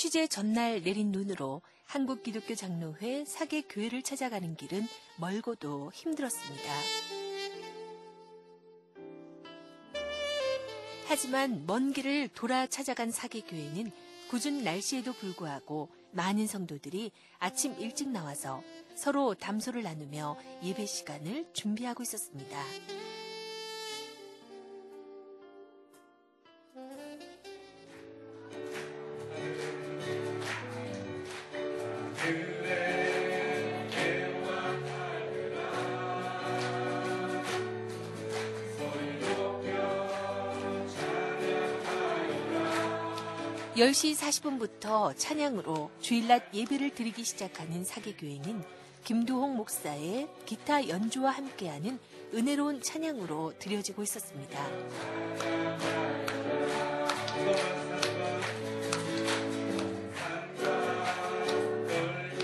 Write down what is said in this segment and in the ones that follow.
취재 전날 내린 눈으로 한국 기독교 장로회 사계 교회를 찾아가는 길은 멀고도 힘들었습니다. 하지만 먼 길을 돌아 찾아간 사계 교회는 궂은 날씨에도 불구하고 많은 성도들이 아침 일찍 나와서 서로 담소를 나누며 예배 시간을 준비하고 있었습니다. (10시 40분부터) 찬양으로 주일낮 예배를 드리기 시작하는 사계교회는 김두홍 목사의 기타 연주와 함께하는 은혜로운 찬양으로 드려지고 있었습니다.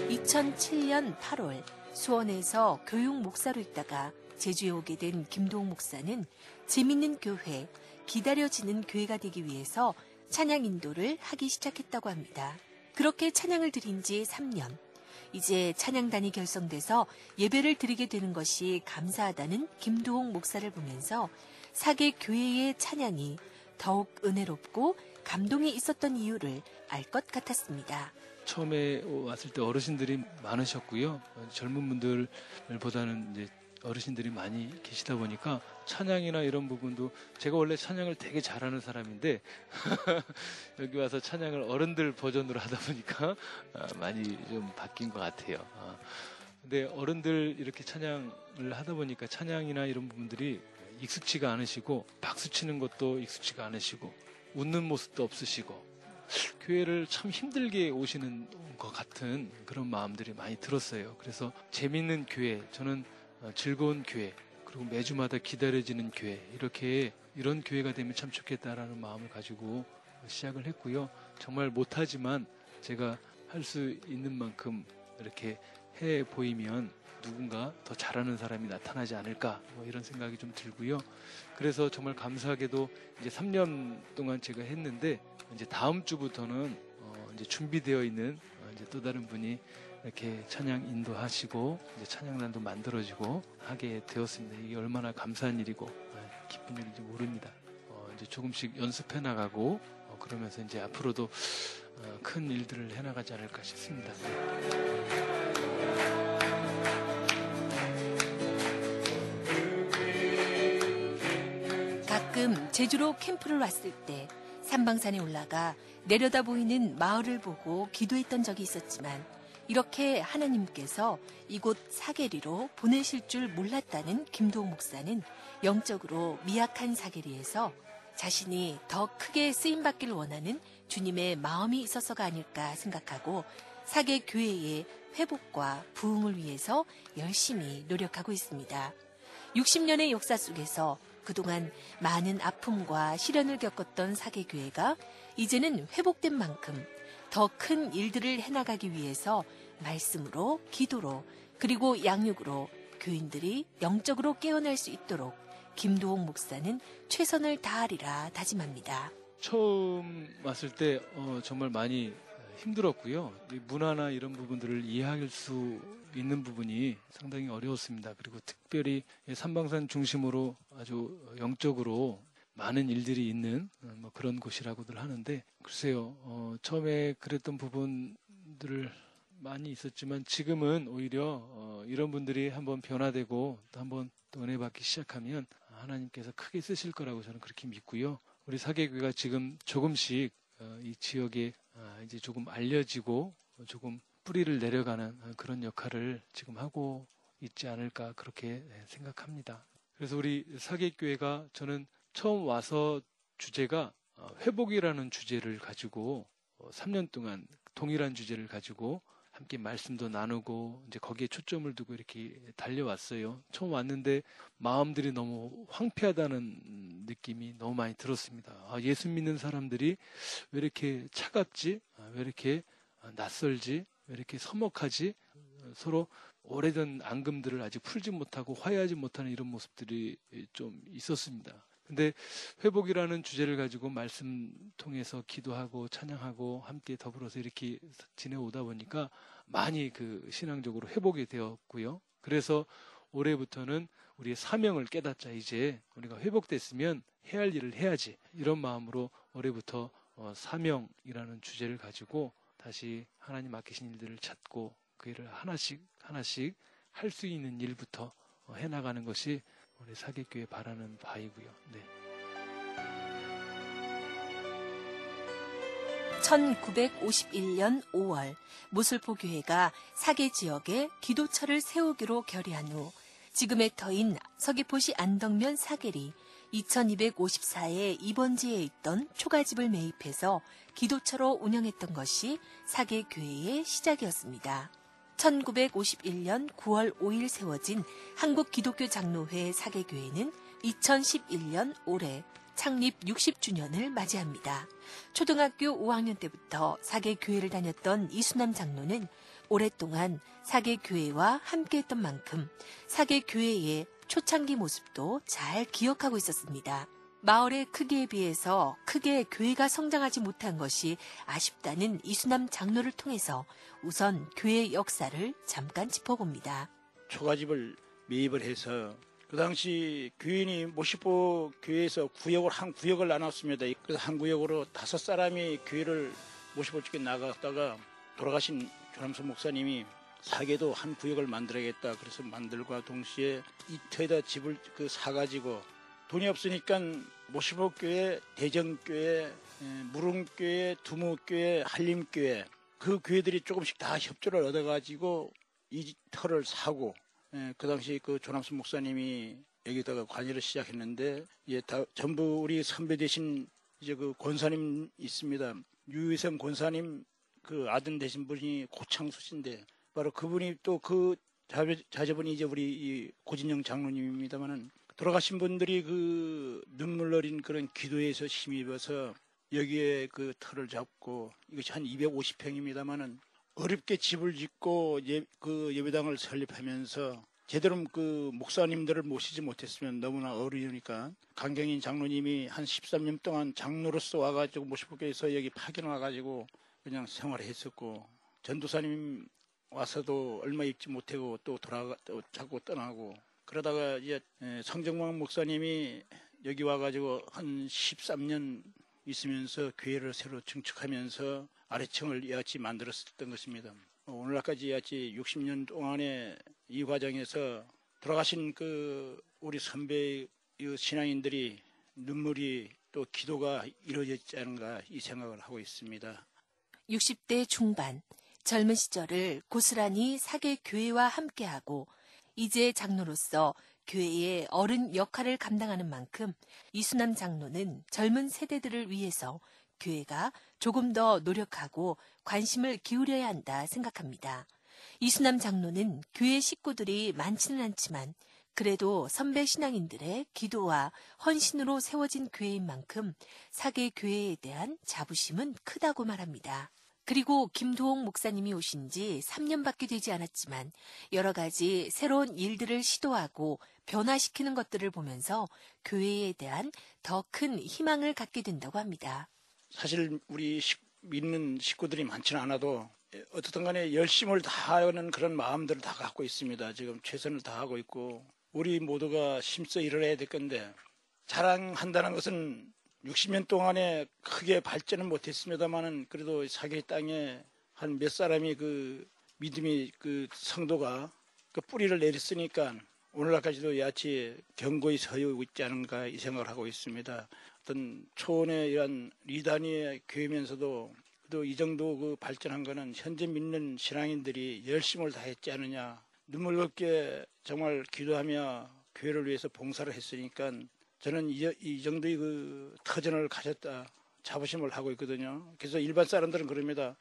2007년 8월 수원에서 교육 목사로 있다가 제주에 오게 된 김도홍 목사는 재밌는 교회, 기다려지는 교회가 되기 위해서 찬양 인도를 하기 시작했다고 합니다. 그렇게 찬양을 드린 지 3년. 이제 찬양단이 결성돼서 예배를 드리게 되는 것이 감사하다는 김도홍 목사를 보면서 사계 교회의 찬양이 더욱 은혜롭고 감동이 있었던 이유를 알 것 같았습니다. 처음에 왔을 때 어르신들이 많으셨고요. 젊은 분들보다는 이제 어르신들이 많이 계시다 보니까 찬양이나 이런 부분도 제가 원래 찬양을 되게 잘하는 사람인데 여기 와서 찬양을 어른들 버전으로 하다 보니까 아, 많이 좀 바뀐 것 같아요. 아, 근데 어른들 이렇게 찬양을 하다 보니까 찬양이나 이런 부분들이 익숙치가 않으시고 박수 치는 것도 익숙치가 않으시고 웃는 모습도 없으시고 교회를 참 힘들게 오시는 것 같은 그런 마음들이 많이 들었어요. 그래서 재밌는 교회, 저는 어, 즐거운 교회, 그리고 매주마다 기다려지는 교회, 이렇게 이런 교회가 되면 참 좋겠다라는 마음을 가지고 시작을 했고요. 정말 못하지만 제가 할 수 있는 만큼 이렇게 해 보이면 누군가 더 잘하는 사람이 나타나지 않을까 뭐 이런 생각이 좀 들고요. 그래서 정말 감사하게도 이제 3년 동안 제가 했는데 이제 다음 주부터는 어 이제 준비되어 있는 어 이제 또 다른 분이 이렇게 찬양 인도하시고 이제 찬양단도 만들어지고 하게 되었습니다. 이게 얼마나 감사한 일이고 어 기쁜 일인지 모릅니다. 어 이제 조금씩 연습해 나가고 어 그러면서 이제 앞으로도 어 큰 일들을 해 나가지 않을까 싶습니다. 가끔 제주로 캠프를 왔을 때 산방산에 올라가 내려다 보이는 마을을 보고 기도했던 적이 있었지만 이렇게 하나님께서 이곳 사계리로 보내실 줄 몰랐다는 김도욱 목사는 영적으로 미약한 사계리에서 자신이 더 크게 쓰임받기를 원하는 주님의 마음이 있어서가 아닐까 생각하고 사계 교회의 회복과 부흥을 위해서 열심히 노력하고 있습니다. 60년의 역사 속에서 그동안 많은 아픔과 시련을 겪었던 사계교회가 이제는 회복된 만큼 더 큰 일들을 해나가기 위해서 말씀으로, 기도로, 그리고 양육으로 교인들이 영적으로 깨어날 수 있도록 김도홍 목사는 최선을 다하리라 다짐합니다. 처음 왔을 때 어, 정말 많이 힘들었고요. 문화나 이런 부분들을 이해할 수 있는 부분이 상당히 어려웠습니다. 그리고 특별히 삼방산 중심으로 아주 영적으로 많은 일들이 있는 뭐 그런 곳이라고들 하는데 글쎄요 어, 처음에 그랬던 부분들을 많이 있었지만 지금은 오히려 어, 이런 분들이 한번 변화되고 또 한번 또 은혜 받기 시작하면 하나님께서 크게 쓰실 거라고 저는 그렇게 믿고요. 우리 사계교회가 지금 조금씩 어, 이 지역에 아, 이제 조금 알려지고 조금 뿌리를 내려가는 그런 역할을 지금 하고 있지 않을까 그렇게 생각합니다. 그래서 우리 사계교회가 저는 처음 와서 주제가 어, 회복이라는 주제를 가지고 3년 어, 동안 동일한 주제를 가지고 함께 말씀도 나누고 이제 거기에 초점을 두고 이렇게 달려왔어요. 처음 왔는데 마음들이 너무 황폐하다는 느낌이 너무 많이 들었습니다. 아, 예수 믿는 사람들이 왜 이렇게 차갑지? 아, 왜 이렇게 낯설지? 왜 이렇게 서먹하지? 서로 오래된 앙금들을 아직 풀지 못하고 화해하지 못하는 이런 모습들이 좀 있었습니다. 근데 회복이라는 주제를 가지고 말씀 통해서 기도하고 찬양하고 함께 더불어서 이렇게 지내오다 보니까 많이 그 신앙적으로 회복이 되었고요. 그래서 올해부터는 우리의 사명을 깨닫자. 이제 우리가 회복됐으면 해야 할 일을 해야지. 이런 마음으로 올해부터 어, 사명이라는 주제를 가지고 다시 하나님 맡기신 일들을 찾고 그 일을 하나씩 하나씩 할 수 있는 일부터 어, 해나가는 것이 우리 사계교회 바라는 바이고요. 네. 1951년 5월 무슬포 교회가 사계 지역에 기도처를 세우기로 결의한 후 지금의 터인 서귀포시 안덕면 사계리 2254의 입원지에 있던 초가집을 매입해서 기도처로 운영했던 것이 사계 교회의 시작이었습니다. 1951년 9월 5일 세워진 한국 기독교 장로회 사계교회는 2011년 올해 창립 60주년을 맞이합니다. 초등학교 5학년 때부터 사계교회를 다녔던 이수남 장로는 오랫동안 사계교회와 함께했던 만큼 사계교회의 초창기 모습도 잘 기억하고 있었습니다. 마을의 크기에 비해서 크게 교회가 성장하지 못한 것이 아쉽다는 이수남 장로를 통해서 우선 교회 역사를 잠깐 짚어봅니다. 초가집을 매입을 해서 그 당시 교인이 모시보 교회에서 구역을 한 구역을 나눴습니다. 그래서 한 구역으로 다섯 사람이 교회를 모시보 쪽에 나갔다가 돌아가신 조남선 목사님이 사계도 한 구역을 만들어야겠다. 그래서 만들과 동시에 이터에다 집을 그 사가지고 돈이 없으니까 모시복교회, 대전교회, 무릉교회, 두무교회, 한림교회 그 교회들이 조금씩 다 협조를 얻어가지고 이 터를 사고 그 당시 그 조남순 목사님이 여기다가 관여를 시작했는데 이제 다 전부 우리 선배 되신 이제 그 권사님 있습니다. 유희성 권사님 그 아들 되신 분이 고창수 씨인데 바로 그분이 또 그 자제분이 이제 우리 고진영 장로님입니다만은 돌아가신 분들이 그 눈물 어린 그런 기도에서 힘입어서 여기에 그 터를 잡고 이것이 한 250평입니다만은 어렵게 집을 짓고 예, 그 예배당을 설립하면서 제대로 그 목사님들을 모시지 못했으면 너무나 어려우니까 강경인 장로님이 한 13년 동안 장로로서 와가지고 모시복교에서 여기 파견 와가지고 그냥 생활했었고 전도사님 와서도 얼마 있지 못하고 또 돌아가 또 자꾸 떠나고 그러다가 이제 성정광 목사님이 여기 와가지고 한 13년 있으면서 교회를 새로 증축하면서 아래층을 이같이 만들었던 것입니다. 오늘날까지 이같이 60년 동안에 이 과정에서 돌아가신 그 우리 선배 신앙인들이 눈물이 또 기도가 이루어졌지 않은가 이 생각을 하고 있습니다. 60대 중반 젊은 시절을 고스란히 사계 교회와 함께하고 이제 장로로서 교회의 어른 역할을 감당하는 만큼 이수남 장로는 젊은 세대들을 위해서 교회가 조금 더 노력하고 관심을 기울여야 한다 생각합니다. 이수남 장로는 교회 식구들이 많지는 않지만 그래도 선배 신앙인들의 기도와 헌신으로 세워진 교회인 만큼 사계 교회에 대한 자부심은 크다고 말합니다. 그리고 김도홍 목사님이 오신 지 3년밖에 되지 않았지만 여러 가지 새로운 일들을 시도하고 변화시키는 것들을 보면서 교회에 대한 더 큰 희망을 갖게 된다고 합니다. 사실 우리 식, 믿는 식구들이 많지는 않아도 어떻든 간에 열심을 다하는 그런 마음들을 다 갖고 있습니다. 지금 최선을 다하고 있고 우리 모두가 힘써 일어나야 될 건데 자랑한다는 것은 60년 동안에 크게 발전은 못했습니다만은 그래도 사계 땅에 한 몇 사람이 그 믿음이 그 성도가 그 뿌리를 내렸으니까 오늘날까지도 야치 경고히 서요 있지 않은가 이 생각을 하고 있습니다. 어떤 초원의 이런 리단위의 교회면서도 또이 정도 그 발전한 거는 현재 믿는 신앙인들이 열심을 다했지 않느냐 눈물 없게 정말 기도하며 교회를 위해서 봉사를 했으니까 저는 이, 이 정도의 그 터전을 가졌다 자부심을 하고 있거든요. 그래서 일반 사람들은 그럽니다.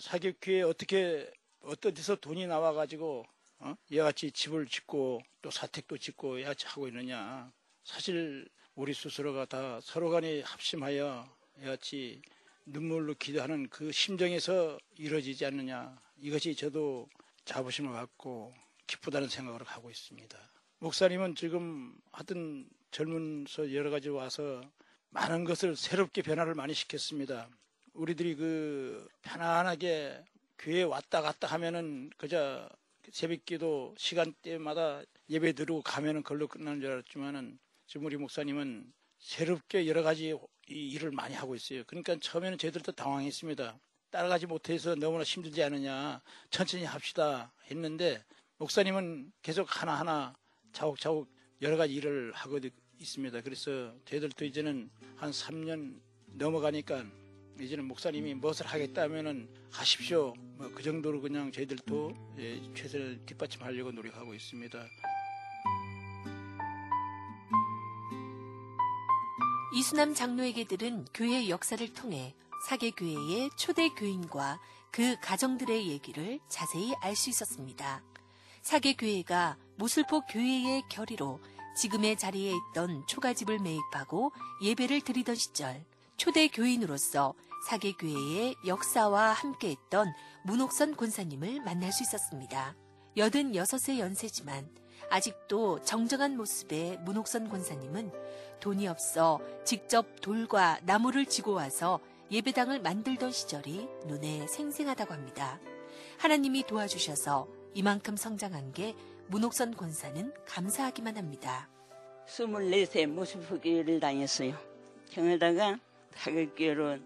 사격교회 어떻게 어떤 데서 돈이 나와가지고 어? 이같이 집을 짓고 또 사택도 짓고 이같이 하고 있느냐. 사실 우리 스스로가 다 서로 간에 합심하여 이같이 눈물로 기도하는 그 심정에서 이루어지지 않느냐. 이것이 저도 자부심을 갖고 기쁘다는 생각을 하고 있습니다. 목사님은 지금 하여튼 젊은서 여러 가지 와서 많은 것을 새롭게 변화를 많이 시켰습니다. 우리들이 그 편안하게 교회 왔다 갔다 하면은 그저 새벽기도 시간대마다 예배 드리고 가면은 그걸로 끝나는 줄 알았지만은 지금 우리 목사님은 새롭게 여러 가지 이 일을 많이 하고 있어요. 그러니까 처음에는 저희들도 당황했습니다. 따라가지 못해서 너무나 힘들지 않느냐. 천천히 합시다 했는데 목사님은 계속 하나하나 차곡차곡 여러 가지 일을 하고 있습니다. 그래서 저희들도 이제는 한 3년 넘어가니까 이제는 목사님이 무엇을 하겠다 하면은 하십시오. 뭐 그 정도로 그냥 저희들도 예, 최선을 뒷받침하려고 노력하고 있습니다. 이수남 장로에게 들은 교회 역사를 통해 사계교회의 초대 교인과 그 가정들의 얘기를 자세히 알 수 있었습니다. 사계교회가 무술포 교회의 결의로 지금의 자리에 있던 초가집을 매입하고 예배를 드리던 시절 초대 교인으로서 사계교회의 역사와 함께했던 문옥선 권사님을 만날 수 있었습니다. 86세 연세지만 아직도 정정한 모습의 문옥선 권사님은 돈이 없어 직접 돌과 나무를 지고 와서 예배당을 만들던 시절이 눈에 생생하다고 합니다. 하나님이 도와주셔서 이만큼 성장한 게 문옥선 권사는 감사하기만 합니다. 24세 모습교회를 다녔어요. 경에다가 사극교로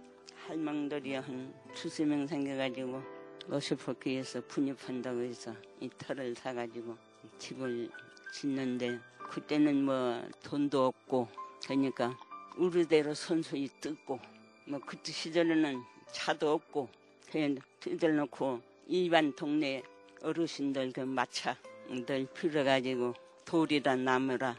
할망들이 한 두세 명 생겨가지고 모습교회에서 분입한다고 해서 이 터를 사가지고 집을 짓는데 그때는 뭐 돈도 없고 그러니까 우리대로 선수히 뜯고 뭐 그때 시절에는 차도 없고 그냥 뜯어놓고 일반 동네 어르신들 그 마차 들 빌어가지고 돌이라 나무라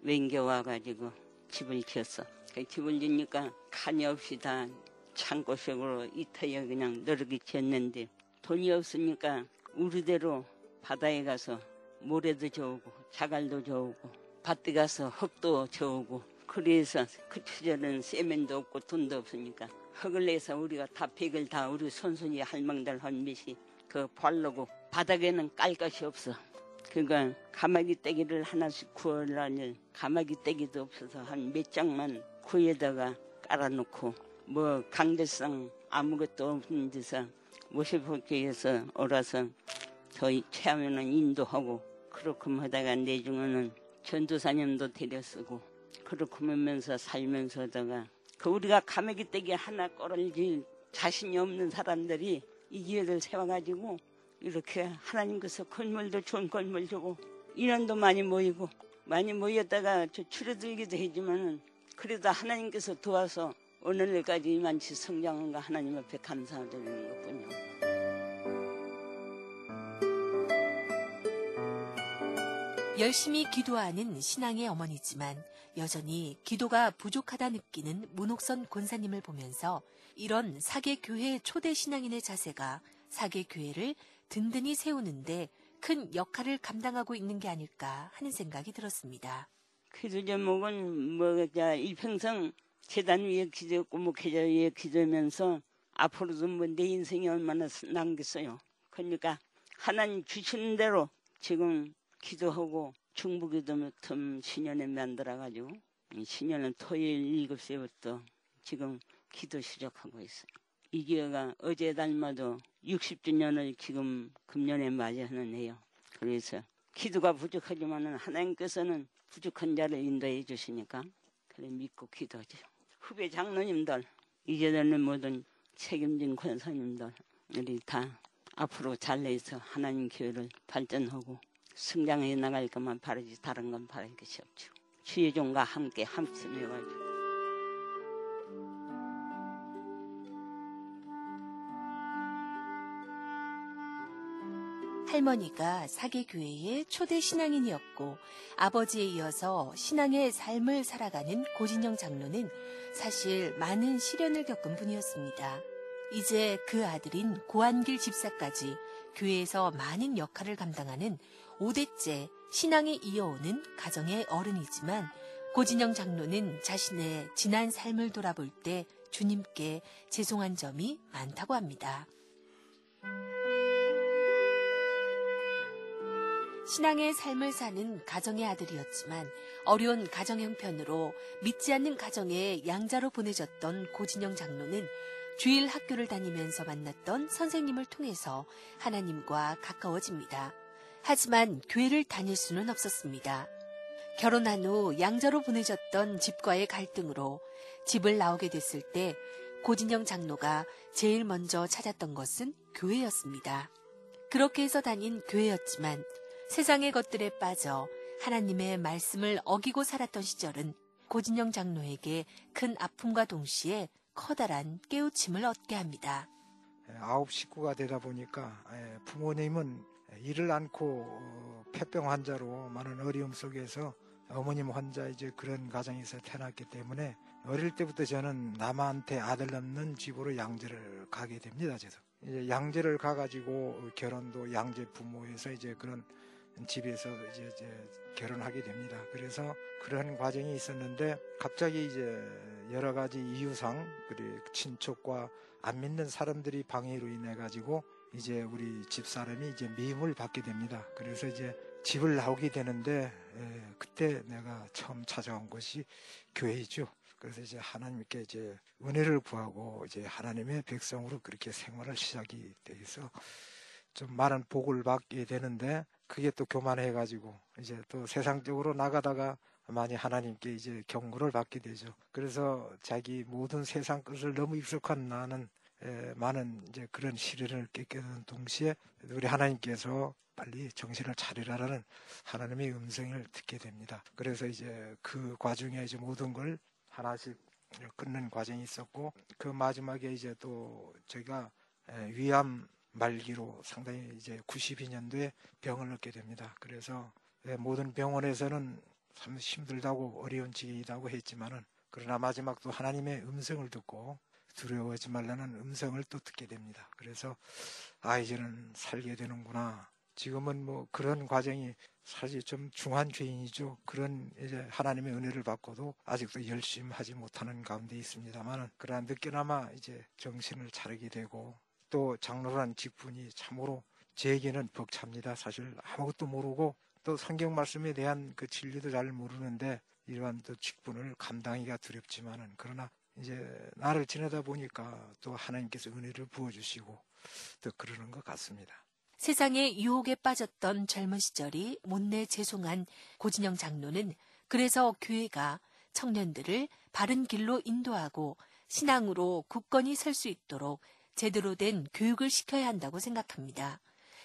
맹겨와가지고 집을 지었어. 그 집을 지니까 칸이 없이 다 창고식으로 이터에 그냥 너르기 지었는데 돈이 없으니까 우리대로 바다에 가서 모래도 저우고 자갈도 저우고 밭에 가서 흙도 저우고 그래서 그 시절은 세면도 없고 돈도 없으니까 흙을 내서 우리가 다 백을 다 우리 손손이 할망들 한 밑이 그 발르고 바닥에는 깔 것이 없어. 그러니까 가마귀 떼기를 하나씩 구하려니 가마귀 떼기도 없어서 한 몇 장만 구에다가 깔아놓고 뭐 강대상 아무것도 없는 데서 모시복교에서 오라서 저희 체하면은 인도하고 그렇게 하다가 내중에는 전도사님도 데려쓰고 그렇게 하면서 살면서다가 그 우리가 가마귀 떼기 하나 꺼을지 자신이 없는 사람들이 이 기회를 세워가지고 이렇게 하나님께서 건물도 좋은 건물 주고 인원도 많이 모이고 많이 모였다가 저 줄어들기도 했지만은 그래도 하나님께서 도와서 오늘까지 이만치 성장한 거 하나님 앞에 감사드리는 것뿐이요. 열심히 기도하는 신앙의 어머니지만 여전히 기도가 부족하다 느끼는 문옥선 권사님을 보면서 이런 사계 교회 초대 신앙인의 자세가 사계 교회를 든든히 세우는데 큰 역할을 감당하고 있는 게 아닐까 하는 생각이 들었습니다. 기도 제목은 뭐 일평생 재단 위에 기도했고 목회자 위에 기도하면서 앞으로도 뭐 내 인생이 얼마나 남겠어요. 그러니까 하나님 주시는 대로 지금 기도하고 중부기도 틈 신년에 만들어가지고 신년은 토요일 7시부터 지금 기도 시작하고 있어요. 이 기회가 어제 달마도 60주년을 지금 금년에 맞이하는 해요. 그래서 기도가 부족하지만 하나님께서는 부족한 자를 인도해 주시니까 그래 믿고 기도하죠. 후배 장로님들 이제는 모든 책임진 권사님들 우리 다 앞으로 잘 내서 하나님 교회를 발전하고 성장해 나갈 것만 바라지 다른 건 바랄 것이 없죠. 주의 종과 함께 함께 해가지고 할머니가 사계교회의 초대 신앙인이었고 아버지에 이어서 신앙의 삶을 살아가는 고진영 장로는 사실 많은 시련을 겪은 분이었습니다. 이제 그 아들인 고한길 집사까지 교회에서 많은 역할을 감당하는 5대째 신앙이 이어오는 가정의 어른이지만 고진영 장로는 자신의 지난 삶을 돌아볼 때 주님께 죄송한 점이 많다고 합니다. 신앙의 삶을 사는 가정의 아들이었지만 어려운 가정 형편으로 믿지 않는 가정에 양자로 보내졌던 고진영 장로는 주일 학교를 다니면서 만났던 선생님을 통해서 하나님과 가까워집니다. 하지만 교회를 다닐 수는 없었습니다. 결혼한 후 양자로 보내졌던 집과의 갈등으로 집을 나오게 됐을 때 고진영 장로가 제일 먼저 찾았던 것은 교회였습니다. 그렇게 해서 다닌 교회였지만 세상의 것들에 빠져 하나님의 말씀을 어기고 살았던 시절은 고진영 장로에게 큰 아픔과 동시에 커다란 깨우침을 얻게 합니다. 예, 아홉 식구가 되다 보니까 예, 부모님은 일을 않고 어, 폐병 환자로 많은 어려움 속에서 어머님 혼자 이제 그런 가정에서 태어났기 때문에 어릴 때부터 저는 남한테 아들 없는 집으로 양재를 가게 됩니다. 저도 이제 양재를 가가지고 결혼도 양재 부모에서 이제 그런 집에서 이제, 이제 결혼하게 됩니다. 그래서 그런 과정이 있었는데 갑자기 이제 여러 가지 이유상 그리고 친척과 안 믿는 사람들이 방해로 인해 가지고 이제 우리 집 사람이 이제 미움을 받게 됩니다. 그래서 이제 집을 나오게 되는데 에, 그때 내가 처음 찾아온 것이 교회이죠. 그래서 이제 하나님께 이제 은혜를 구하고 이제 하나님의 백성으로 그렇게 생활을 시작이 돼서 좀 많은 복을 받게 되는데 그게 또 교만해가지고 이제 또 세상적으로 나가다가 많이 하나님께 이제 경고를 받게 되죠. 그래서 자기 모든 세상 것을 너무 익숙한 나는 에, 많은 이제 그런 시련을 깨게 되는 동시에 우리 하나님께서 빨리 정신을 차리라라는 하나님의 음성을 듣게 됩니다. 그래서 이제 그 과정에 이제 모든 걸 하나씩 끊는 과정이 있었고 그 마지막에 이제 또 제가 위암 말기로 상당히 이제 92년도에 병을 얻게 됩니다. 그래서 모든 병원에서는 참 힘들다고 어려운 지이라고 했지만은 그러나 마지막 또 하나님의 음성을 듣고 두려워하지 말라는 음성을 또 듣게 됩니다. 그래서 아 이제는 살게 되는구나. 지금은 뭐 그런 과정이 사실 좀 중한 죄인이죠. 그런 이제 하나님의 은혜를 받고도 아직도 열심히 하지 못하는 가운데 있습니다만은 그러나 늦게나마 이제 정신을 차리게 되고 또 장로란 직분이 참으로 제게는 벅찹니다. 사실 아무것도 모르고 또 성경 말씀에 대한 그 진리도 잘 모르는데 이러한 또 직분을 감당하기가 두렵지만은 그러나 이제 나를 지내다 보니까 또 하나님께서 은혜를 부어주시고 또 그러는 것 같습니다. 세상의 유혹에 빠졌던 젊은 시절이 못내 죄송한 고진영 장로는 그래서 교회가 청년들을 바른 길로 인도하고 신앙으로 굳건히 설 수 있도록 제대로 된 교육을 시켜야 한다고 생각합니다.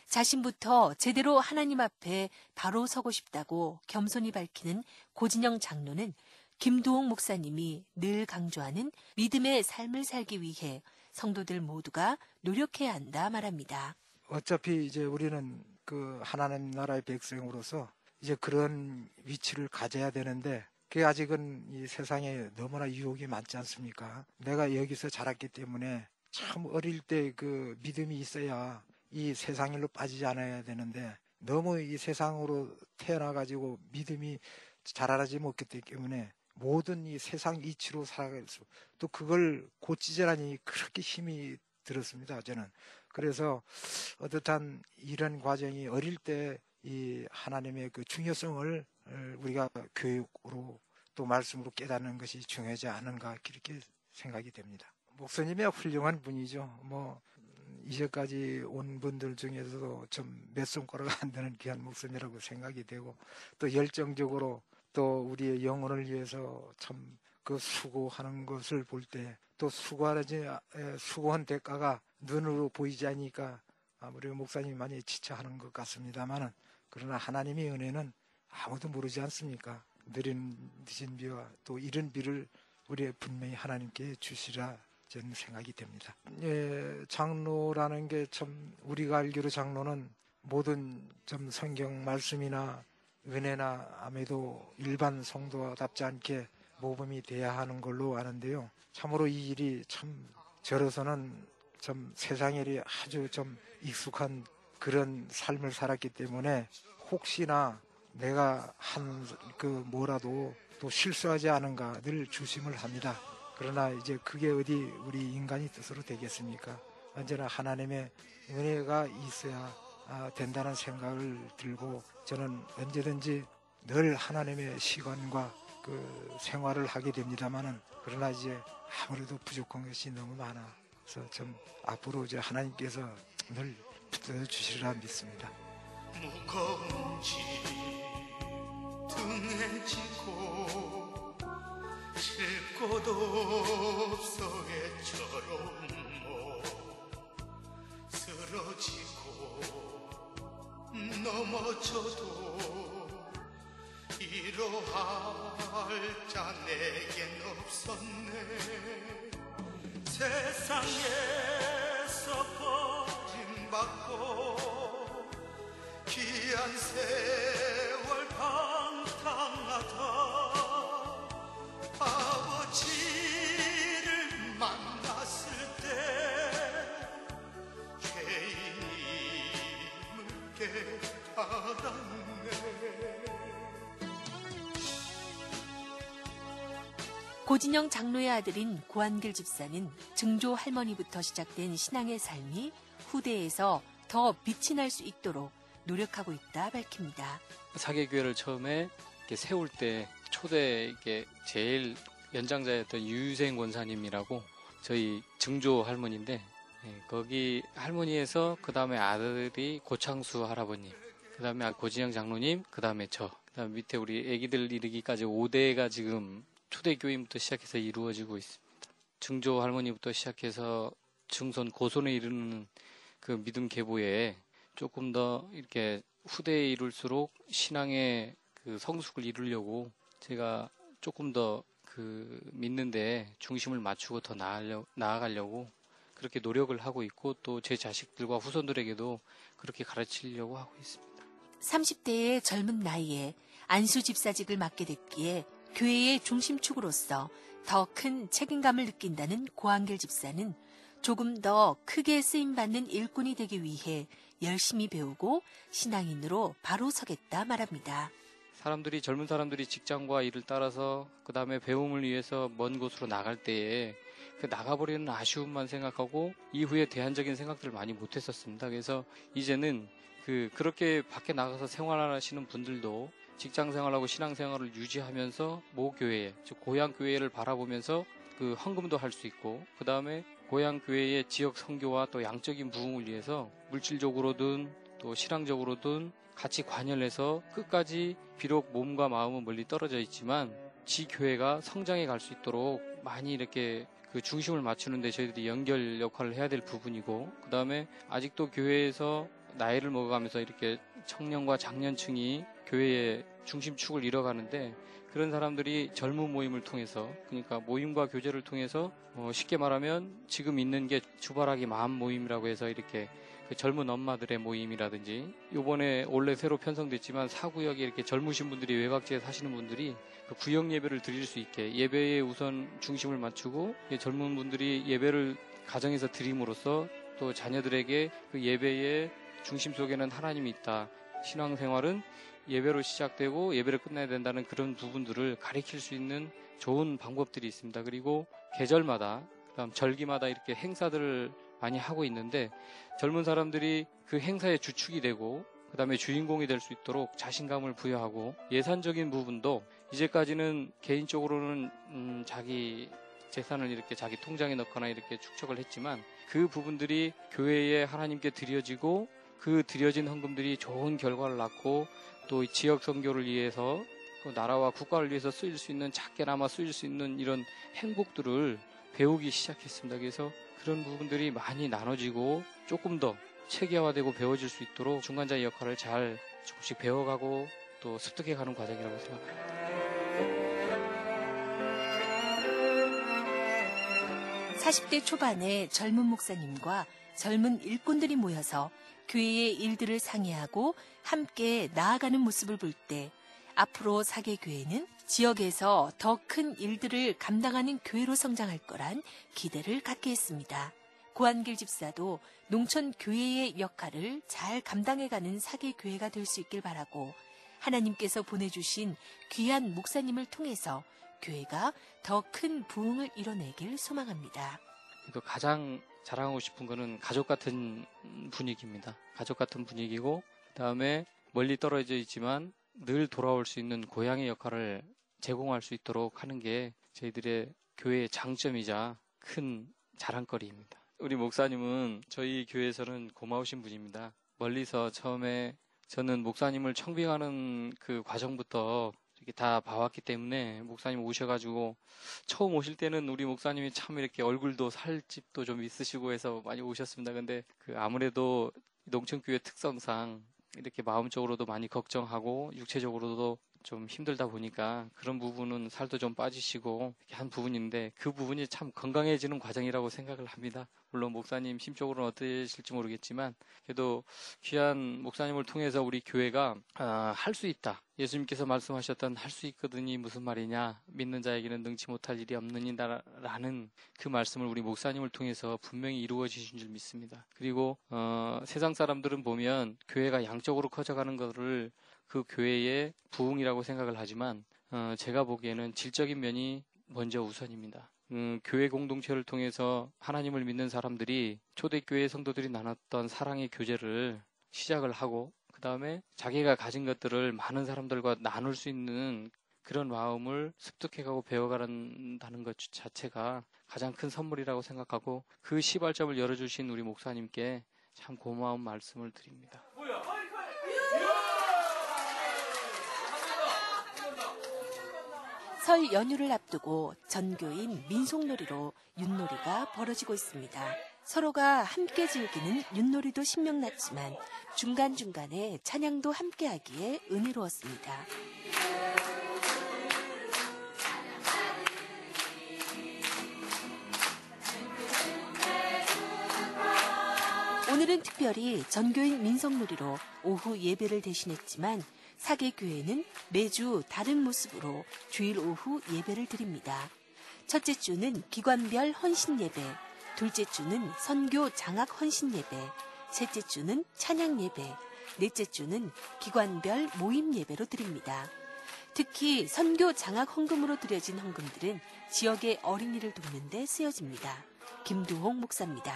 자신부터 제대로 하나님 앞에 바로 서고 싶다고 겸손히 밝히는 고진영 장로는 김도홍 목사님이 늘 강조하는 믿음의 삶을 살기 위해 성도들 모두가 노력해야 한다 말합니다. 어차피 이제 우리는 그 하나님 나라의 백성으로서 이제 그런 위치를 가져야 되는데 그게 아직은 이 세상에 너무나 유혹이 많지 않습니까? 내가 여기서 자랐기 때문에 참 어릴 때 그 믿음이 있어야 이 세상 일로 빠지지 않아야 되는데 너무 이 세상으로 태어나 가지고 믿음이 자라지 못했기 때문에 모든 이 세상 이치로 살아갈 수, 또 그걸 고치자라니 그렇게 힘이 들었습니다. 저는. 그래서 어떻한 이런 과정이 어릴 때 이 하나님의 그 중요성을 우리가 교육으로 또 말씀으로 깨닫는 것이 중요하지 않은가 그렇게 생각이 됩니다. 목사님이 훌륭한 분이죠. 뭐 이제까지 온 분들 중에서도 좀 몇 손가락 안 되는 귀한 목사님이라고 생각이 되고 또 열정적으로 또 우리의 영혼을 위해서 참 그 수고하는 것을 볼 때 또 수고하지 수고한 대가가 눈으로 보이지 않으니까 아무리 목사님이 많이 지쳐하는 것 같습니다만은 그러나 하나님의 은혜는 아무도 모르지 않습니까? 느린 늦은 비와 또 이른 비를 우리의 분명히 하나님께 주시라 저는 생각이 됩니다. 예, 장로라는 게 참 우리가 알기로 장로는 모든 좀 성경 말씀이나 은혜나 아무래도 일반 성도답지 않게 모범이 돼야 하는 걸로 아는데요. 참으로 이 일이 참 저로서는 좀 세상 일이 아주 좀 익숙한 그런 삶을 살았기 때문에 혹시나 내가 한 그 뭐라도 또 실수하지 않은가 늘 조심을 합니다. 그러나 이제 그게 어디 우리 인간이 뜻으로 되겠습니까? 언제나 하나님의 은혜가 있어야 아, 된다는 생각을 들고 저는 언제든지 늘 하나님의 시간과 그 생활을 하게 됩니다만은 그러나 이제 아무래도 부족한 것이 너무 많아. 그래서 좀 앞으로 이제 하나님께서 늘 붙들어 주시리라 믿습니다. 무거운 짐 등에 지고 쉴곳 없어 애처럼 못 쓰러지고 넘어져도 이러할 자 내겐 없었네. 세상에서 버림받고 귀한 세 고진영 장로의 아들인 고한길 집사는 증조 할머니부터 시작된 신앙의 삶이 후대에서 더 빛이 날 수 있도록 노력하고 있다 밝힙니다. 사계교회를 처음에 세울 때 초대 이게 제일 연장자였던 유생 권사님이라고 저희 증조 할머니인데 예, 거기 할머니에서 그 다음에 아들이 고창수 할아버님, 그 다음에 고진영 장로님, 그 다음에 저, 그 다음 밑에 우리 애기들 이르기까지 5대가 지금 초대교인부터 시작해서 이루어지고 있습니다. 증조 할머니부터 시작해서 중손 고손에 이르는 그 믿음 계보에 조금 더 이렇게 후대에 이룰수록 신앙의 그 성숙을 이루려고 제가 조금 더 그 믿는데 중심을 맞추고 더 나아가려, 나아가려고 그렇게 노력을 하고 있고 또 제 자식들과 후손들에게도 그렇게 가르치려고 하고 있습니다. 30대의 젊은 나이에 안수 집사직을 맡게 됐기에 교회의 중심축으로서 더 큰 책임감을 느낀다는 고한길 집사는 조금 더 크게 쓰임받는 일꾼이 되기 위해 열심히 배우고 신앙인으로 바로 서겠다 말합니다. 사람들이 젊은 사람들이 직장과 일을 따라서 그 다음에 배움을 위해서 먼 곳으로 나갈 때에 그 나가버리는 아쉬움만 생각하고 이후에 대안적인 생각들을 많이 못했었습니다. 그래서 이제는 그 그렇게 밖에 나가서 생활하시는 분들도 직장 생활하고 신앙 생활을 유지하면서 모 교회, 즉 고향 교회를 바라보면서 그 헌금도 할 수 있고 그 다음에 고향 교회의 지역 선교와 또 양적인 부흥을 위해서 물질적으로든 또 신앙적으로든 같이 관여해서 끝까지 비록 몸과 마음은 멀리 떨어져 있지만 지 교회가 성장해 갈 수 있도록 많이 이렇게 그 중심을 맞추는데 저희들이 연결 역할을 해야 될 부분이고 그 다음에 아직도 교회에서 나이를 먹어가면서 이렇게 청년과 장년층이 교회의 중심축을 잃어가는데 그런 사람들이 젊은 모임을 통해서 그러니까 모임과 교제를 통해서 어 쉽게 말하면 지금 있는 게 주바라기 마음 모임이라고 해서 이렇게 그 젊은 엄마들의 모임이라든지 요번에 원래 새로 편성됐지만 사구역에 이렇게 젊으신 분들이 외곽지에 사시는 분들이 그 구역 예배를 드릴 수 있게 예배에 우선 중심을 맞추고 젊은 분들이 예배를 가정에서 드림으로써 또 자녀들에게 그 예배의 중심 속에는 하나님이 있다. 신앙생활은 예배로 시작되고 예배를 끝내야 된다는 그런 부분들을 가리킬 수 있는 좋은 방법들이 있습니다. 그리고 계절마다 그다음 절기마다 이렇게 행사들을 많이 하고 있는데 젊은 사람들이 그 행사의 주축이 되고 그 다음에 주인공이 될 수 있도록 자신감을 부여하고 예산적인 부분도 이제까지는 개인적으로는 음 자기 재산을 이렇게 자기 통장에 넣거나 이렇게 축적을 했지만 그 부분들이 교회에 하나님께 드려지고 그 드려진 헌금들이 좋은 결과를 낳고 또 지역 선교를 위해서 그 나라와 국가를 위해서 쓰일 수 있는 작게나마 쓰일 수 있는 이런 행복들을 배우기 시작했습니다. 그래서 그런 부분들이 많이 나눠지고 조금 더 체계화되고 배워질 수 있도록 중간자의 역할을 잘 조금씩 배워가고 또 습득해가는 과정이라고 생각합니다. 40대 초반에 젊은 목사님과 젊은 일꾼들이 모여서 교회의 일들을 상의하고 함께 나아가는 모습을 볼 때 앞으로 사계 교회는 지역에서 더 큰 일들을 감당하는 교회로 성장할 거란 기대를 갖게 했습니다. 고한길 집사도 농촌 교회의 역할을 잘 감당해가는 사계 교회가 될 수 있길 바라고 하나님께서 보내주신 귀한 목사님을 통해서 교회가 더 큰 부흥을 이뤄내길 소망합니다. 또 가장 자랑하고 싶은 거는 가족 같은 분위기입니다. 가족 같은 분위기고 그다음에 멀리 떨어져 있지만 늘 돌아올 수 있는 고향의 역할을 제공할 수 있도록 하는 게 저희들의 교회의 장점이자 큰 자랑거리입니다. 우리 목사님은 저희 교회에서는 고마우신 분입니다. 멀리서 처음에 저는 목사님을 청빙하는 그 과정부터 이렇게 다 봐왔기 때문에 목사님 오셔가지고 처음 오실 때는 우리 목사님이 참 이렇게 얼굴도 살집도 좀 있으시고 해서 많이 오셨습니다. 근데 그 아무래도 농촌교회 특성상 이렇게 마음적으로도 많이 걱정하고 육체적으로도 좀 힘들다 보니까 그런 부분은 살도 좀 빠지시고 이렇게 한 부분인데 그 부분이 참 건강해지는 과정이라고 생각을 합니다. 물론 목사님 심적으로는 어떠실지 모르겠지만 그래도 귀한 목사님을 통해서 우리 교회가 아, 할수 있다. 예수님께서 말씀하셨던 할 수 있거든이 무슨 말이냐 믿는 자에게는 능치 못할 일이 없느니라는 그 말씀을 우리 목사님을 통해서 분명히 이루어지신 줄 믿습니다. 그리고 어, 세상 사람들은 보면 교회가 양적으로 커져가는 것을 그 교회의 부흥이라고 생각을 하지만 어, 제가 보기에는 질적인 면이 먼저 우선입니다. 음, 교회 공동체를 통해서 하나님을 믿는 사람들이 초대교회 성도들이 나눴던 사랑의 교제를 시작을 하고 그 다음에 자기가 가진 것들을 많은 사람들과 나눌 수 있는 그런 마음을 습득해가고 배워가는다는 것 자체가 가장 큰 선물이라고 생각하고 그 시발점을 열어주신 우리 목사님께 참 고마운 말씀을 드립니다. 설 연휴를 앞두고 전교인 민속놀이로 윷놀이가 벌어지고 있습니다. 서로가 함께 즐기는 윷놀이도 신명났지만 중간중간에 찬양도 함께 하기에 은혜로웠습니다. 오늘은 특별히 전교인 민속놀이로 오후 예배를 대신했지만 사계교회는 매주 다른 모습으로 주일 오후 예배를 드립니다. 첫째 주는 기관별 헌신 예배, 둘째 주는 선교 장학 헌신 예배, 셋째 주는 찬양 예배, 넷째 주는 기관별 모임 예배로 드립니다. 특히 선교 장학 헌금으로 드려진 헌금들은 지역의 어린이를 돕는 데 쓰여집니다. 김두홍 목사입니다.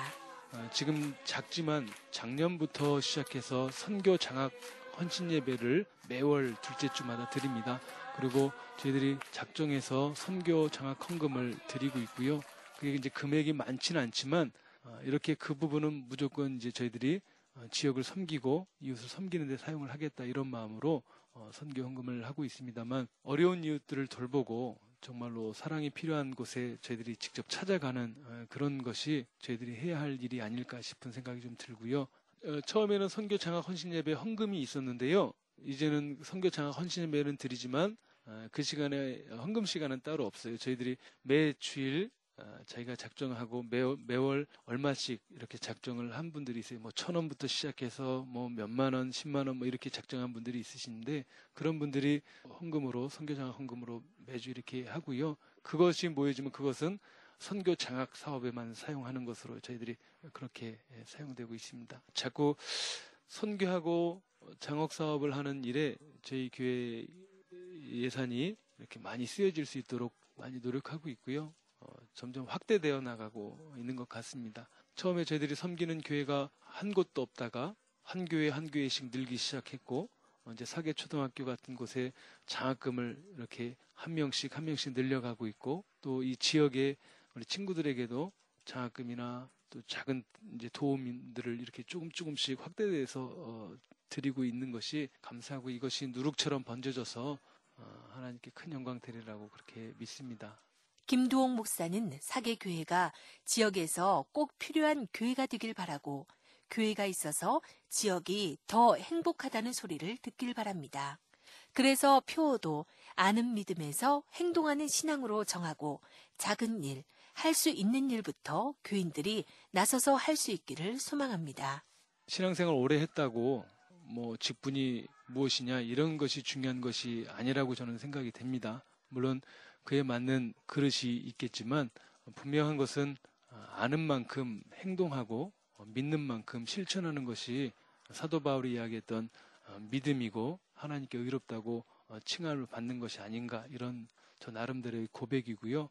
아, 지금 작지만 작년부터 시작해서 선교 장학 헌신 예배를 매월 둘째 주마다 드립니다. 그리고 저희들이 작정해서 선교 장학 헌금을 드리고 있고요. 그게 이제 금액이 많지는 않지만 어, 이렇게 그 부분은 무조건 이제 저희들이 어, 지역을 섬기고 이웃을 섬기는 데 사용을 하겠다 이런 마음으로 어, 선교 헌금을 하고 있습니다만 어려운 이웃들을 돌보고 정말로 사랑이 필요한 곳에 저희들이 직접 찾아가는 그런 것이 저희들이 해야 할 일이 아닐까 싶은 생각이 좀 들고요. 처음에는 선교 장학 헌신 예배 헌금이 있었는데요. 이제는 선교 장학 헌신 예배는 드리지만 그 시간에 헌금 시간은 따로 없어요. 저희들이 매 주일 저희가 작정하고 매, 매월 얼마씩 이렇게 작정을 한 분들이 있어요. 뭐 천 원부터 시작해서 뭐 몇만 원, 십만 원 뭐 이렇게 작정한 분들이 있으신데 그런 분들이 헌금으로 선교장학 헌금으로 매주 이렇게 하고요. 그것이 모여지면 그것은 선교 장학 사업에만 사용하는 것으로 저희들이 그렇게 사용되고 있습니다. 자꾸 선교하고 장학 사업을 하는 일에 저희 교회 예산이 이렇게 많이 쓰여질 수 있도록 많이 노력하고 있고요. 어, 점점 확대되어 나가고 있는 것 같습니다. 처음에 저희들이 섬기는 교회가 한 곳도 없다가 한 교회 한 교회씩 늘기 시작했고 어, 이제 사계 초등학교 같은 곳에 장학금을 이렇게 한 명씩 한 명씩 늘려가고 있고 또 이 지역의 우리 친구들에게도 장학금이나 또 작은 이제 도움들을 이렇게 조금 조금씩 확대돼서 어, 드리고 있는 것이 감사하고 이것이 누룩처럼 번져져서 어, 하나님께 큰 영광 되리라고 그렇게 믿습니다. 김두홍 목사는 사계교회가 지역에서 꼭 필요한 교회가 되길 바라고 교회가 있어서 지역이 더 행복하다는 소리를 듣길 바랍니다. 그래서 표어도 아는 믿음에서 행동하는 신앙으로 정하고 작은 일, 할 수 있는 일부터 교인들이 나서서 할 수 있기를 소망합니다. 신앙생활 오래 했다고 뭐 직분이 무엇이냐 이런 것이 중요한 것이 아니라고 저는 생각이 됩니다. 물론 그에 맞는 그릇이 있겠지만 분명한 것은 아는 만큼 행동하고 믿는 만큼 실천하는 것이 사도 바울이 이야기했던 믿음이고 하나님께 의롭다고 칭함을 받는 것이 아닌가 이런 저 나름대로의 고백이고요.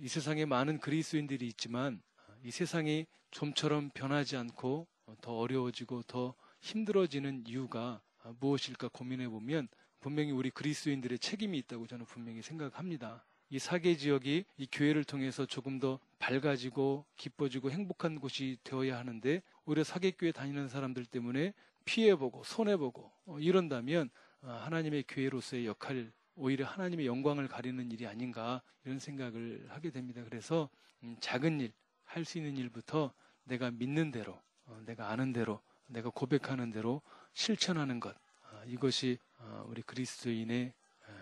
이 세상에 많은 그리스도인들이 있지만 이 세상이 좀처럼 변하지 않고 어, 더 어려워지고 더 힘들어지는 이유가 아, 무엇일까 고민해 보면 분명히 우리 그리스도인들의 책임이 있다고 저는 분명히 생각합니다. 이 사계 지역이 이 교회를 통해서 조금 더 밝아지고 기뻐지고 행복한 곳이 되어야 하는데 오히려 사계교회 다니는 사람들 때문에 피해보고 손해보고 어, 이런다면 어, 하나님의 교회로서의 역할 오히려 하나님의 영광을 가리는 일이 아닌가 이런 생각을 하게 됩니다. 그래서 음, 작은 일, 할 수 있는 일부터 내가 믿는 대로, 어, 내가 아는 대로, 내가 고백하는 대로 실천하는 것 아, 이것이 어, 우리 그리스도인의 에,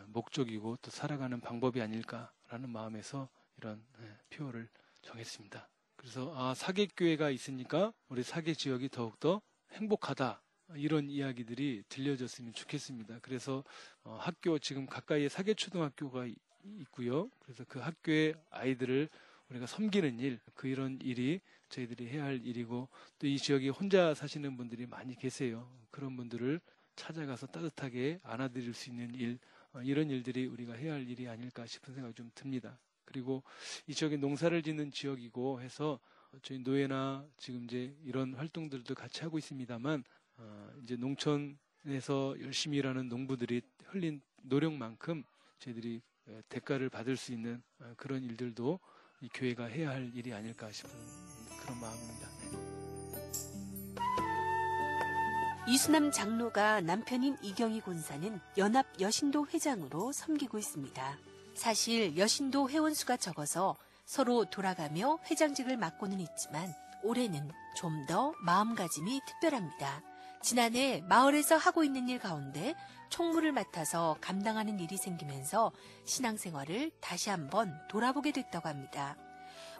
목적이고 또 살아가는 방법이 아닐까라는 마음에서 이런 에, 표어를 정했습니다. 그래서 아 사계 교회가 있으니까 우리 사계 지역이 더욱더 행복하다 이런 이야기들이 들려졌으면 좋겠습니다. 그래서 어, 학교 지금 가까이에 사계초등학교가 이- 있고요. 그래서 그 학교의 아이들을 우리가 섬기는 일, 그 이런 일이 저희들이 해야 할 일이고 또 이 지역에 혼자 사시는 분들이 많이 계세요. 그런 분들을 찾아가서 따뜻하게 안아드릴 수 있는 일, 어, 이런 일들이 우리가 해야 할 일이 아닐까 싶은 생각이 좀 듭니다. 그리고 이 지역에 농사를 짓는 지역이고 해서 저희 노예나 지금 이제 이런 활동들도 같이 하고 있습니다만 어, 이제 농촌에서 열심히 일하는 농부들이 흘린 노력만큼 저희들이 에, 대가를 받을 수 있는 어, 그런 일들도 이 교회가 해야 할 일이 아닐까 싶은 그런 마음입니다. 이수남 장로가 남편인 이경희 권사는 연합 여신도 회장으로 섬기고 있습니다. 사실 여신도 회원수가 적어서 서로 돌아가며 회장직을 맡고는 있지만 올해는 좀 더 마음가짐이 특별합니다. 지난해 마을에서 하고 있는 일 가운데 총무를 맡아서 감당하는 일이 생기면서 신앙생활을 다시 한번 돌아보게 됐다고 합니다.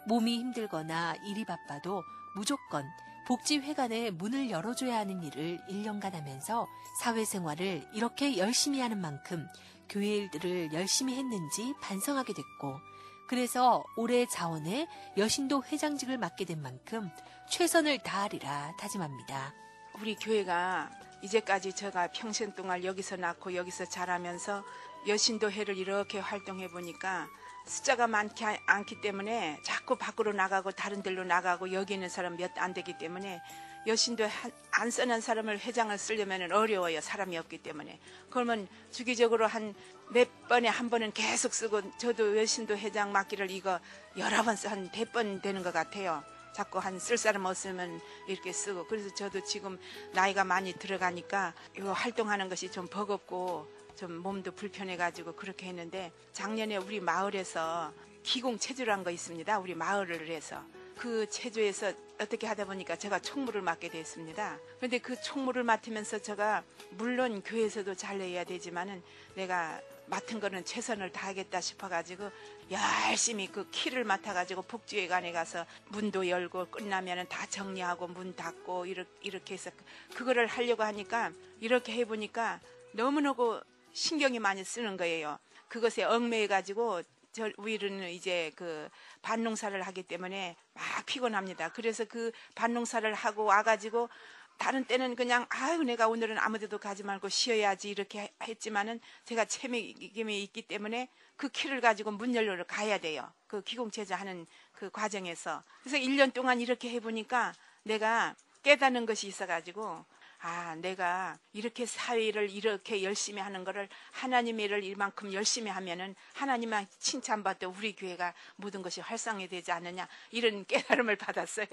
몸이 힘들거나 일이 바빠도 무조건 복지회관에 문을 열어줘야 하는 일을 1년간 하면서 사회생활을 이렇게 열심히 하는 만큼 교회 일들을 열심히 했는지 반성하게 됐고 그래서 올해 자원에 여신도 회장직을 맡게 된 만큼 최선을 다하리라 다짐합니다. 우리 교회가 이제까지 제가 평생 동안 여기서 낳고 여기서 자라면서 여신도회를 이렇게 활동해 보니까 숫자가 많지 않- 않기 때문에 자꾸 밖으로 나가고 다른 데로 나가고 여기 있는 사람 몇 안 되기 때문에 여신도 한- 안 쓰는 사람을 회장을 쓰려면 어려워요. 사람이 없기 때문에. 그러면 주기적으로 한 몇 번에 한 번은 계속 쓰고 저도 여신도 회장 맡기를 이거 여러 번 한 백 번 되는 것 같아요 자꾸 한 쓸 사람 없으면 이렇게 쓰고 그래서 저도 지금 나이가 많이 들어가니까 이거 활동하는 것이 좀 버겁고 좀 몸도 불편해가지고 그렇게 했는데 작년에 우리 마을에서 기공 체조란 거 있습니다. 우리 마을을 해서 그 체조에서 어떻게 하다 보니까 제가 총무를 맡게 됐습니다. 그런데 그 총무를 맡으면서 제가 물론 교회에서도 잘해야 되지만은 내가 맡은 거는 최선을 다하겠다 싶어가지고 열심히 그 키를 맡아가지고 복지회관에 가서 문도 열고 끝나면은 다 정리하고 문 닫고 이렇게, 이렇게 해서 그거를 하려고 하니까 이렇게 해보니까 너무너무 신경이 많이 쓰는 거예요. 그것에 얽매여가지고 저 우리는 이제 그 반농사를 하기 때문에 막 피곤합니다. 그래서 그 반농사를 하고 와가지고 다른 때는 그냥 아유 내가 오늘은 아무데도 가지 말고 쉬어야지 이렇게 했지만은 제가 책임이 있기 때문에 그 키를 가지고 문 열러 가야 돼요. 그 기공체조 하는 그 과정에서. 그래서 1년 동안 이렇게 해보니까 내가 깨닫는 것이 있어가지고 아, 내가 이렇게 사회를 이렇게 열심히 하는 거를 하나님의 일을 이만큼 열심히 하면은 하나님만 칭찬받도 우리 교회가 모든 것이 활성화 되지 않느냐 이런 깨달음을 받았어요.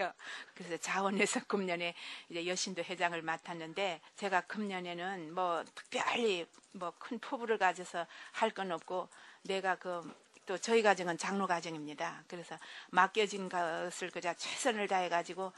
그래서 자원에서 금년에 이제 여신도 회장을 맡았는데 제가 금년에는 뭐 특별히 뭐 큰 포부를 가져서 할 건 없고 내가 그또 저희 가정은 장로 가정입니다. 그래서 맡겨진 것을 그저 최선을 다해가지고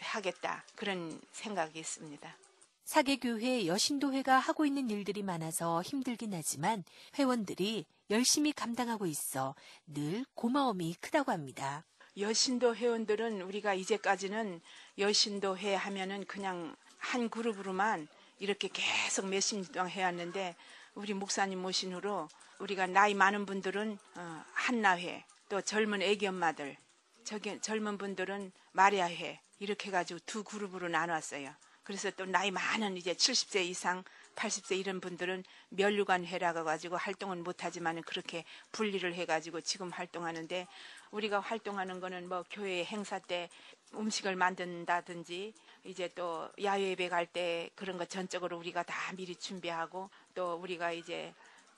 하겠다 그런 생각이 있습니다. 사계교회 여신도회가 하고 있는 일들이 많아서 힘들긴 하지만 회원들이 열심히 감당하고 있어 늘 고마움이 크다고 합니다. 여신도 회원들은 우리가 이제까지는 여신도 회 하면은 그냥 한 그룹으로만 이렇게 계속 몇십 년 동안 해왔는데 우리 목사님 모신 후로 우리가 나이 많은 분들은 어, 한나회 또 젊은 애기 엄마들 저기 젊은 분들은 마리아회 이렇게 해가지고 두 그룹으로 나눴어요. 그래서 또 나이 많은 이제 70세 이상 80세 이런 분들은 면류관 회라고 가지고 활동은 못하지만 그렇게 분리를 해가지고 지금 활동하는데 우리가 활동하는 거는 뭐 교회 행사 때 음식을 만든다든지 이제 또 야외 예배 갈 때 그런 거 전적으로 우리가 다 미리 준비하고 또 우리가 이제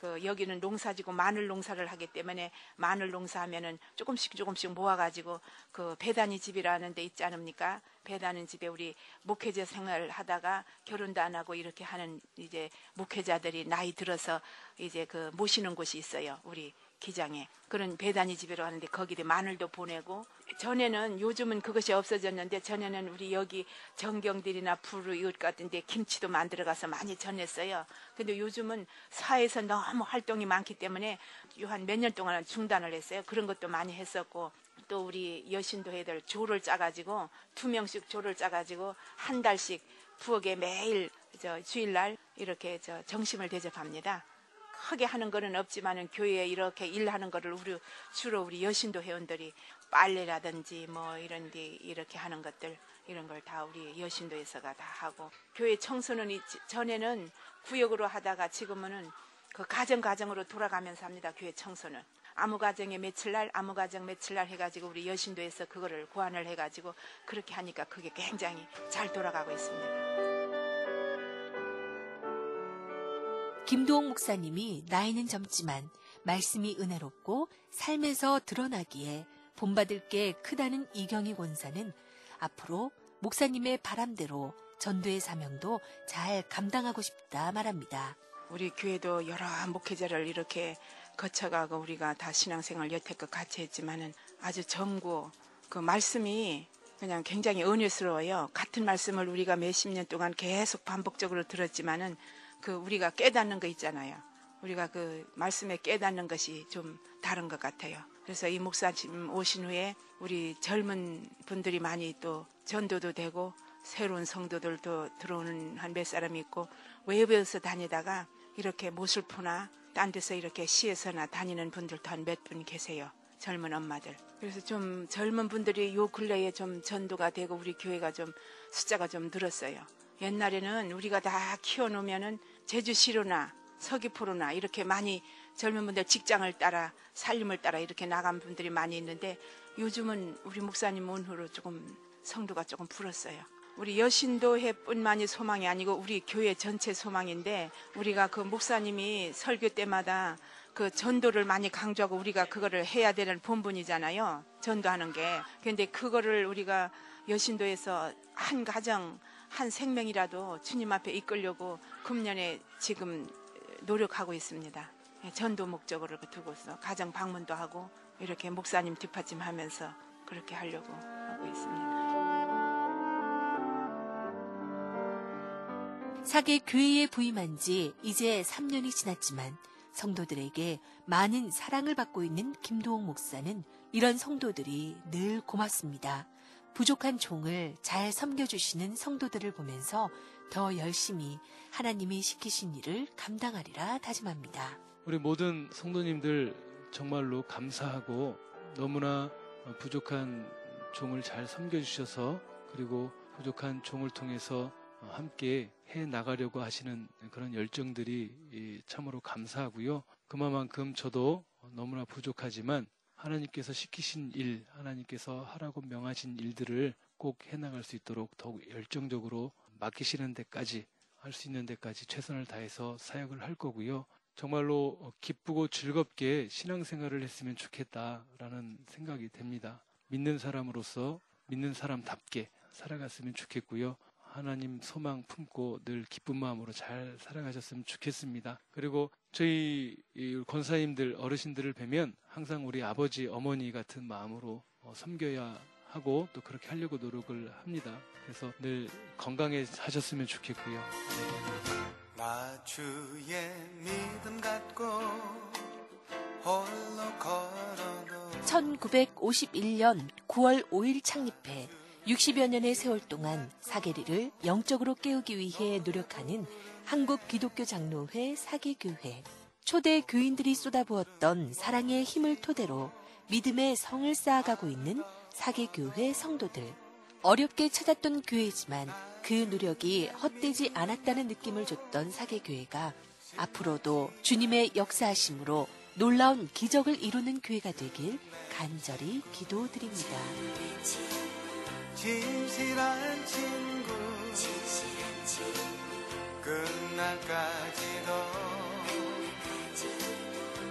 그 여기는 농사지고 마늘 농사를 하기 때문에 마늘 농사하면은 조금씩 조금씩 모아가지고 그 배단위 집이라는 데 있지 않습니까? 배단위 집에 우리 목회자 생활을 하다가 결혼도 안 하고 이렇게 하는 이제 목회자들이 나이 들어서 이제 그 모시는 곳이 있어요. 우리 기장에 그런 배단위 집으로 하는데 거기에 마늘도 보내고 전에는 요즘은 그것이 없어졌는데 전에는 우리 여기 정경들이나 부르 이웃 같은데 김치도 만들어 가서 많이 전했어요. 근데 요즘은 사회에서 너무 활동이 많기 때문에 한 몇 년 동안은 중단을 했어요. 그런 것도 많이 했었고 또 우리 여신도 애들 조를 짜가지고 두 명씩 조를 짜가지고 한 달씩 부엌에 매일 저 주일날 이렇게 저 정심을 대접합니다. 크게 하는 거는 없지만은 교회에 이렇게 일하는 거를 우리 주로 우리 여신도 회원들이 빨래라든지 뭐 이런 데 이렇게 하는 것들 이런 걸 다 우리 여신도에서가 다 하고 교회 청소는 이- 전에는 구역으로 하다가 지금은 그 가정 가정으로 돌아가면서 합니다. 교회 청소는 아무 가정에 며칠 날 아무 가정 며칠 날 해가지고 우리 여신도에서 그거를 고안을 해가지고 그렇게 하니까 그게 굉장히 잘 돌아가고 있습니다. 김도옥 목사님이 나이는 젊지만 말씀이 은혜롭고 삶에서 드러나기에 본받을 게 크다는 이경희 권사는 앞으로 목사님의 바람대로 전도의 사명도 잘 감당하고 싶다 말합니다. 우리 교회도 여러 목회자를 이렇게 거쳐가고 우리가 다 신앙생활 여태껏 같이 했지만은 아주 정고 그 말씀이 그냥 굉장히 은혜스러워요. 같은 말씀을 우리가 몇십 년 동안 계속 반복적으로 들었지만은 그 우리가 깨닫는 거 있잖아요. 우리가 그 말씀에 깨닫는 것이 좀 다른 것 같아요. 그래서 이 목사님 오신 후에 우리 젊은 분들이 많이 또 전도도 되고 새로운 성도들도 들어오는 한 몇 사람이 있고 외부에서 다니다가 이렇게 모슬포나 딴 데서 이렇게 시에서나 다니는 분들도 한 몇 분 계세요. 젊은 엄마들. 그래서 좀 젊은 분들이 요 근래에 좀 전도가 되고 우리 교회가 좀 숫자가 좀 늘었어요. 옛날에는 우리가 다 키워놓으면은 제주시로나 서귀포로나 이렇게 많이 젊은 분들 직장을 따라 살림을 따라 이렇게 나간 분들이 많이 있는데 요즘은 우리 목사님 온후로 조금 성도가 조금 불었어요. 우리 여신도회뿐만이 소망이 아니고 우리 교회 전체 소망인데 우리가 그 목사님이 설교 때마다 그 전도를 많이 강조하고 우리가 그거를 해야 되는 본분이잖아요. 전도하는 게. 근데 그거를 우리가 여신도에서 한 가정, 한 생명이라도 주님 앞에 이끌려고 금년에 지금 노력하고 있습니다. 예, 전도 목적으로 두고서 가정 방문도 하고 이렇게 목사님 뒷받침 하면서 그렇게 하려고 하고 있습니다. 사계 교회에 부임한 지 이제 3년이 지났지만 성도들에게 많은 사랑을 받고 있는 김도옥 목사는 이런 성도들이 늘 고맙습니다. 부족한 종을 잘 섬겨주시는 성도들을 보면서 더 열심히 하나님이 시키신 일을 감당하리라 다짐합니다. 우리 모든 성도님들 정말로 감사하고 너무나 부족한 종을 잘 섬겨주셔서 그리고 부족한 종을 통해서 함께 해 나가려고 하시는 그런 열정들이 참으로 감사하고요. 그만큼 저도 너무나 부족하지만 하나님께서 시키신 일, 하나님께서 하라고 명하신 일들을 꼭 해나갈 수 있도록 더욱 열정적으로 맡기시는 데까지 할 수 있는 데까지 최선을 다해서 사역을 할 거고요. 정말로 기쁘고 즐겁게 신앙생활을 했으면 좋겠다라는 생각이 됩니다. 믿는 사람으로서 믿는 사람답게 살아갔으면 좋겠고요. 하나님 소망 품고 늘 기쁜 마음으로 잘 살아가셨으면 좋겠습니다. 그리고 저희 권사님들 어르신들을 뵈면 항상 우리 아버지 어머니 같은 마음으로 섬겨야 하고 또 그렇게 하려고 노력을 합니다. 그래서 늘 건강해 하셨으면 좋겠고요. 나 주의 믿음 갖고 홀로 걸어도 1951년 9월 5일 창립해 60여 년의 세월 동안 사계리를 영적으로 깨우기 위해 노력하는 한국 기독교 장로회 사계교회. 초대 교인들이 쏟아부었던 사랑의 힘을 토대로 믿음의 성을 쌓아가고 있는 사계교회 성도들. 어렵게 찾았던 교회지만 그 노력이 헛되지 않았다는 느낌을 줬던 사계교회가 앞으로도 주님의 역사하심으로 놀라운 기적을 이루는 교회가 되길 간절히 기도드립니다. 진실한 친구. 끝날까지도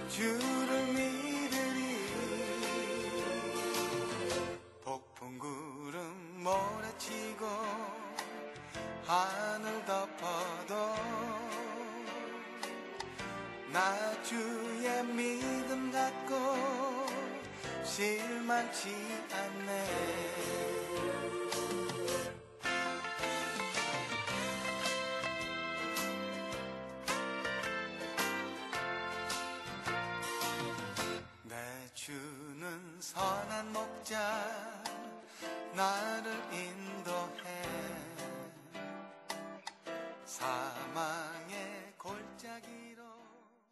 주를 믿으리. 폭풍 구름 몰아치고 하늘 덮어도 나 주의 믿음 갖고 실망치 않네 선한 목자 나를 인도해. 골짜기